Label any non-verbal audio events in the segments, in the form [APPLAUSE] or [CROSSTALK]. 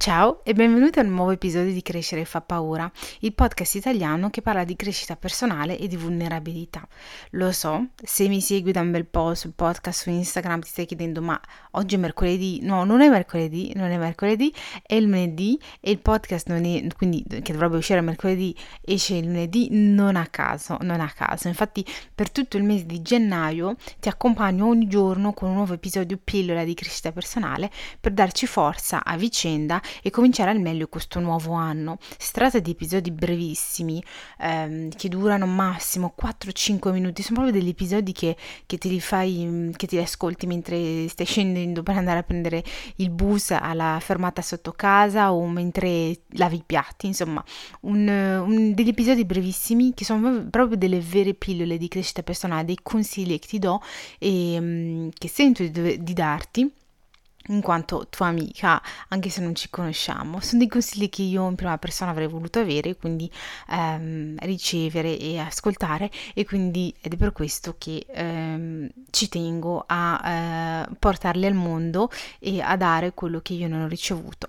Ciao e benvenuti a un nuovo episodio di Crescere fa paura, il podcast italiano che parla di crescita personale e di vulnerabilità. Lo so, se mi segui da un bel po' sul podcast su Instagram ti stai chiedendo ma oggi è mercoledì? No, non è mercoledì, non è mercoledì, è lunedì e il podcast non è, quindi che dovrebbe uscire mercoledì esce il lunedì non a caso, non a caso. Infatti per tutto il mese di gennaio ti accompagno ogni giorno con un nuovo episodio pillola di crescita personale per darci forza a vicenda e cominciare al meglio questo nuovo anno. Si tratta di episodi brevissimi ehm, che durano massimo 4-5 minuti, sono proprio degli episodi che, che, te li fai, che ti ascolti mentre stai scendendo per andare a prendere il bus alla fermata sotto casa o mentre lavi i piatti, insomma, un, un, degli episodi brevissimi che sono proprio delle vere pillole di crescita personale, dei consigli che ti do e um, che sento di, di darti in quanto tua amica, anche se non ci conosciamo. Sono dei consigli che io in prima persona avrei voluto avere, quindi ehm, ricevere e ascoltare e quindi ed è per questo che ehm, ci tengo a eh, portarli al mondo e a dare quello che io non ho ricevuto.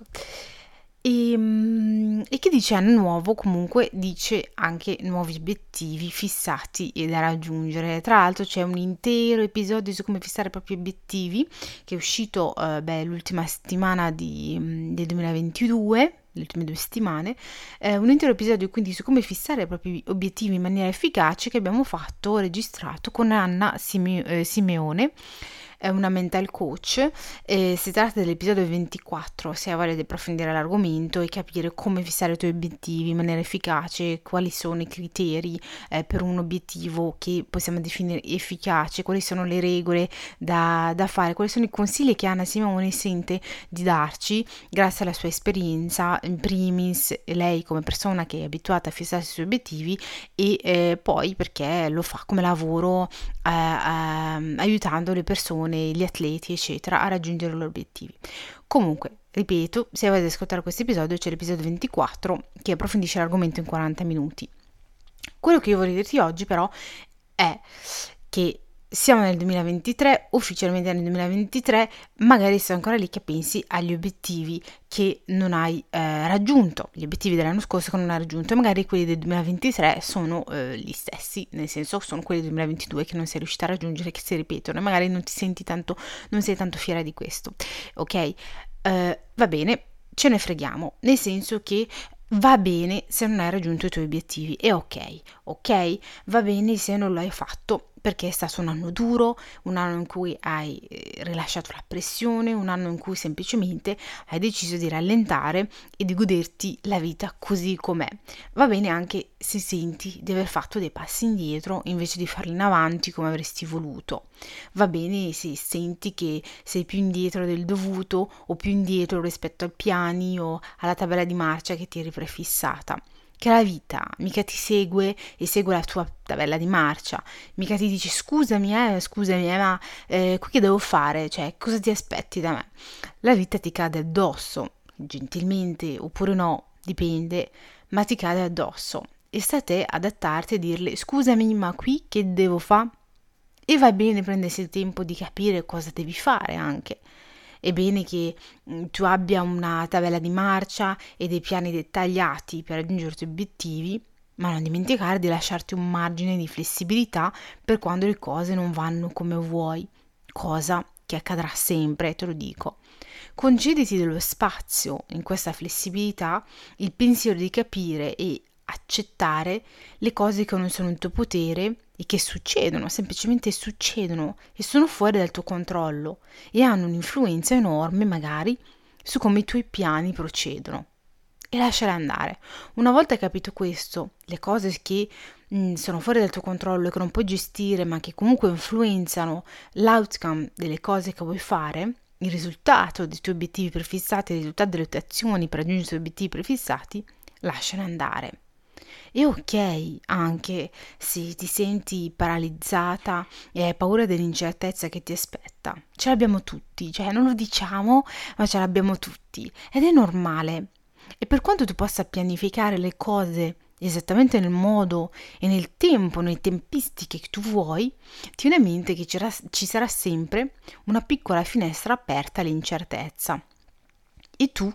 E, ehm, e, chi dice anno nuovo comunque dice anche nuovi obiettivi fissati e da raggiungere. Tra l'altro c'è un intero episodio su come fissare i propri obiettivi che è uscito eh, beh, l'ultima settimana di, mm, del 2022 le ultime due settimane, eh, un intero episodio quindi su come fissare i propri obiettivi in maniera efficace che abbiamo fatto, registrato con Anna Sime- eh, Simeone è una mental coach e si tratta dell'episodio 24 se voglia di approfondire l'argomento e capire come fissare i tuoi obiettivi in maniera efficace, quali sono i criteri eh, per un obiettivo che possiamo definire efficace, quali sono le regole da, da fare, quali sono i consigli che Anna Simone sente di darci grazie alla sua esperienza, in primis lei come persona che è abituata a fissare i suoi obiettivi e eh, poi perché lo fa come lavoro eh, eh, aiutando le persone persone, gli atleti, eccetera, a raggiungere i loro obiettivi. Comunque, ripeto, se volete ascoltare questo episodio c'è l'episodio 24 che approfondisce l'argomento in 40 minuti. Quello che io vorrei dirti oggi però è che siamo nel 2023, ufficialmente nel 2023, magari sei ancora lì che pensi agli obiettivi che non hai eh, raggiunto, gli obiettivi dell'anno scorso che non hai raggiunto, e magari quelli del 2023 sono eh, gli stessi, nel senso sono quelli del 2022 che non sei riuscita a raggiungere, che si ripetono, e magari non ti senti tanto, non sei tanto fiera di questo, ok? Eh, va bene, ce ne freghiamo, nel senso che va bene se non hai raggiunto i tuoi obiettivi, è ok, ok? Va bene se non lo hai fatto, perché è stato un anno duro, un anno in cui hai eh, rilasciato la pressione, un anno in cui semplicemente hai deciso di rallentare e di goderti la vita così com'è. Va bene anche se senti di aver fatto dei passi indietro invece di farli in avanti come avresti voluto. Va bene se senti che sei più indietro del dovuto o più indietro rispetto al piani o alla tabella di marcia che ti eri prefissata che la vita mica ti segue e segue la tua tabella di marcia, mica ti dice scusami, eh, scusami, eh, ma eh, qui che devo fare? Cioè, cosa ti aspetti da me? La vita ti cade addosso, gentilmente oppure no, dipende, ma ti cade addosso e sta a te adattarti e dirle scusami, ma qui che devo fare? E va bene prendersi il tempo di capire cosa devi fare anche è bene che mm, tu abbia una tabella di marcia e dei piani dettagliati per raggiungere i tuoi obiettivi, ma non dimenticare di lasciarti un margine di flessibilità per quando le cose non vanno come vuoi, cosa che accadrà sempre, te lo dico. Concediti dello spazio in questa flessibilità, il pensiero di capire e accettare le cose che non sono in tuo potere e che succedono, semplicemente succedono e sono fuori dal tuo controllo e hanno un'influenza enorme magari su come i tuoi piani procedono. E lasciare andare. Una volta capito questo, le cose che mh, mm, sono fuori dal tuo controllo e che non puoi gestire, ma che comunque influenzano l'outcome delle cose che vuoi fare, il risultato dei tuoi obiettivi prefissati, il risultato delle tue azioni per raggiungere i tuoi obiettivi prefissati, lasciare andare. È ok anche se ti senti paralizzata e hai paura dell'incertezza che ti aspetta. Ce l'abbiamo tutti, cioè non lo diciamo, ma ce l'abbiamo tutti ed è normale. E per quanto tu possa pianificare le cose esattamente nel modo e nel tempo, nelle tempistiche che tu vuoi, tieni a mente che ci sarà sempre una piccola finestra aperta all'incertezza. E tu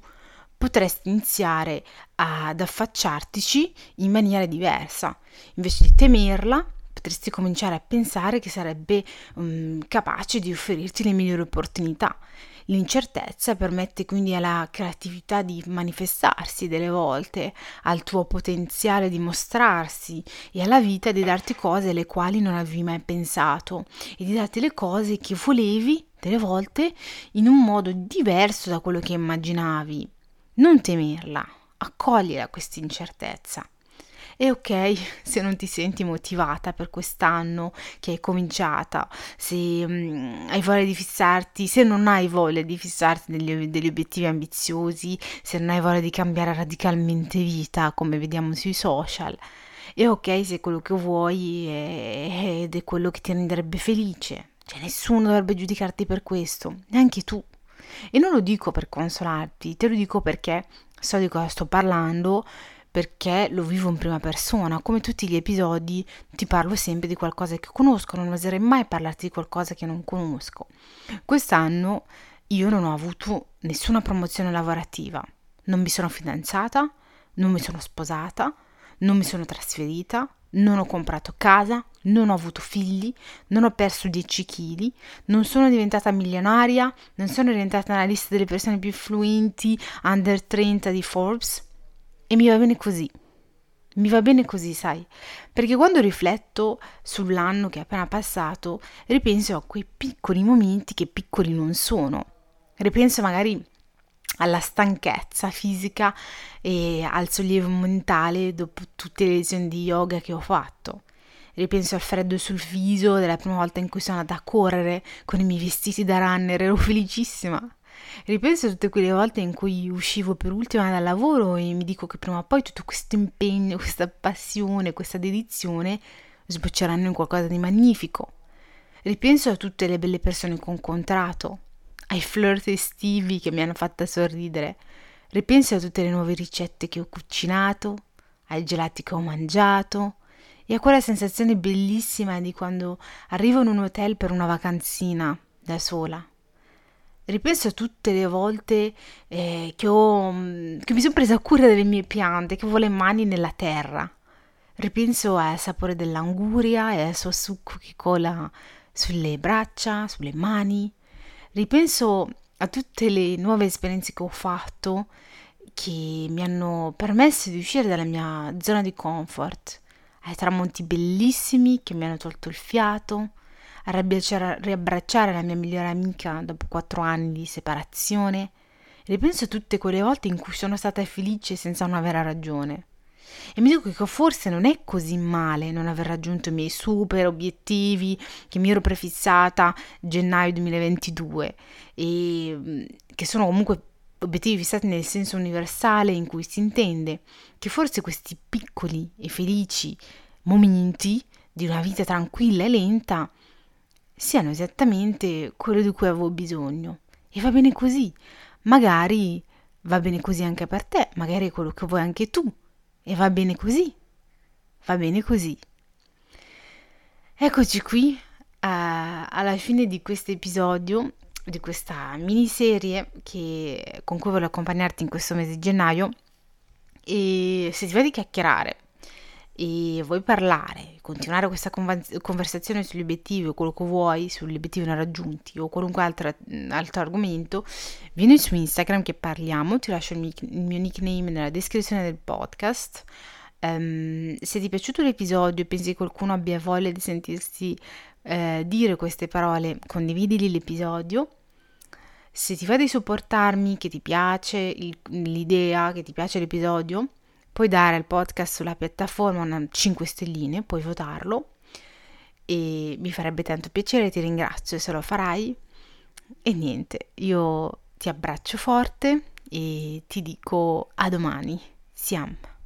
potresti iniziare ad affacciartici in maniera diversa. Invece di temerla, potresti cominciare a pensare che sarebbe um, capace di offrirti le migliori opportunità. L'incertezza permette quindi alla creatività di manifestarsi delle volte, al tuo potenziale di mostrarsi e alla vita di darti cose alle quali non avevi mai pensato e di darti le cose che volevi delle volte in un modo diverso da quello che immaginavi. Non temerla, accoglila questa incertezza. E ok [LAUGHS] se non ti senti motivata per quest'anno che è cominciata, se um, hai voglia di fissarti, se non hai voglia di fissarti degli, degli obiettivi ambiziosi, se non hai voglia di cambiare radicalmente vita, come vediamo sui social. E ok se quello che vuoi è, ed è quello che ti renderebbe felice. Cioè nessuno dovrebbe giudicarti per questo, neanche tu. E non lo dico per consolarti, te lo dico perché so di cosa sto parlando perché lo vivo in prima persona. Come tutti gli episodi ti parlo sempre di qualcosa che conosco, non oserei mai parlarti di qualcosa che non conosco. Quest'anno io non ho avuto nessuna promozione lavorativa, non mi sono fidanzata, non mi sono sposata, non mi sono trasferita, non ho comprato casa, non ho avuto figli, non ho perso 10 kg, non sono diventata milionaria, non sono diventata nella lista delle persone più influenti under 30 di Forbes, e mi va bene così. Mi va bene così, sai, perché quando rifletto sull'anno che è appena passato, ripenso a quei piccoli momenti che piccoli non sono. Ripenso magari alla stanchezza fisica e al sollievo mentale dopo tutte le lezioni di yoga che ho fatto. Ripenso al freddo sul viso della prima volta in cui sono andata a correre con i miei vestiti da runner, ero felicissima. Ripenso a tutte quelle volte in cui uscivo per ultima dal lavoro e mi dico che prima o poi tutto questo impegno, questa passione, questa dedizione sbocceranno in qualcosa di magnifico. Ripenso a tutte le belle persone che ho incontrato, ai flirt estivi che mi hanno fatta sorridere. Ripenso a tutte le nuove ricette che ho cucinato, ai gelati che ho mangiato e a quella sensazione bellissima di quando arrivo in un hotel per una vacanzina da sola ripenso a tutte le volte eh, che, ho, mm, che mi sono presa cura delle mie piante, che avevo le mani nella terra. Ripenso al sapore dell'anguria e al suo succo che cola sulle braccia, sulle mani. Ripenso a tutte le nuove esperienze che ho fatto che mi hanno permesso di uscire dalla mia zona di comfort, ai tramonti bellissimi che mi hanno tolto il fiato, a riabbracciare la mia migliore amica dopo quattro anni di separazione. Ripenso a tutte quelle volte in cui sono stata felice senza una vera ragione. E mi dico che forse non è così male non aver raggiunto i miei super obiettivi che mi ero prefissata gennaio 2022 e che sono comunque obiettivi fissati nel senso universale in cui si intende che forse questi piccoli e felici momenti di una vita tranquilla e lenta siano esattamente quello di cui avevo bisogno. E va bene così. Magari va bene così anche per te, magari è quello che vuoi anche tu. E va bene così. Va bene così. Eccoci qui uh, alla fine di questo episodio, di questa miniserie che, con cui voglio accompagnarti in questo mese di gennaio. E se ti va di chiacchierare e vuoi parlare, continuare questa conversazione sugli obiettivi o quello che vuoi, sugli obiettivi non raggiunti o qualunque altra, altro argomento, vieni su Instagram che parliamo, ti lascio il mio, il mio nickname nella descrizione del podcast. Um, se ti è piaciuto l'episodio e pensi che qualcuno abbia voglia di sentirsi eh, dire queste parole, condividili l'episodio. Se ti va di supportarmi, che ti piace il, l'idea, che ti piace l'episodio, puoi dare al podcast sulla piattaforma una 5 stelline, puoi votarlo e mi farebbe tanto piacere, ti ringrazio se lo farai. E niente, io ti abbraccio forte e ti dico a domani. Siamo.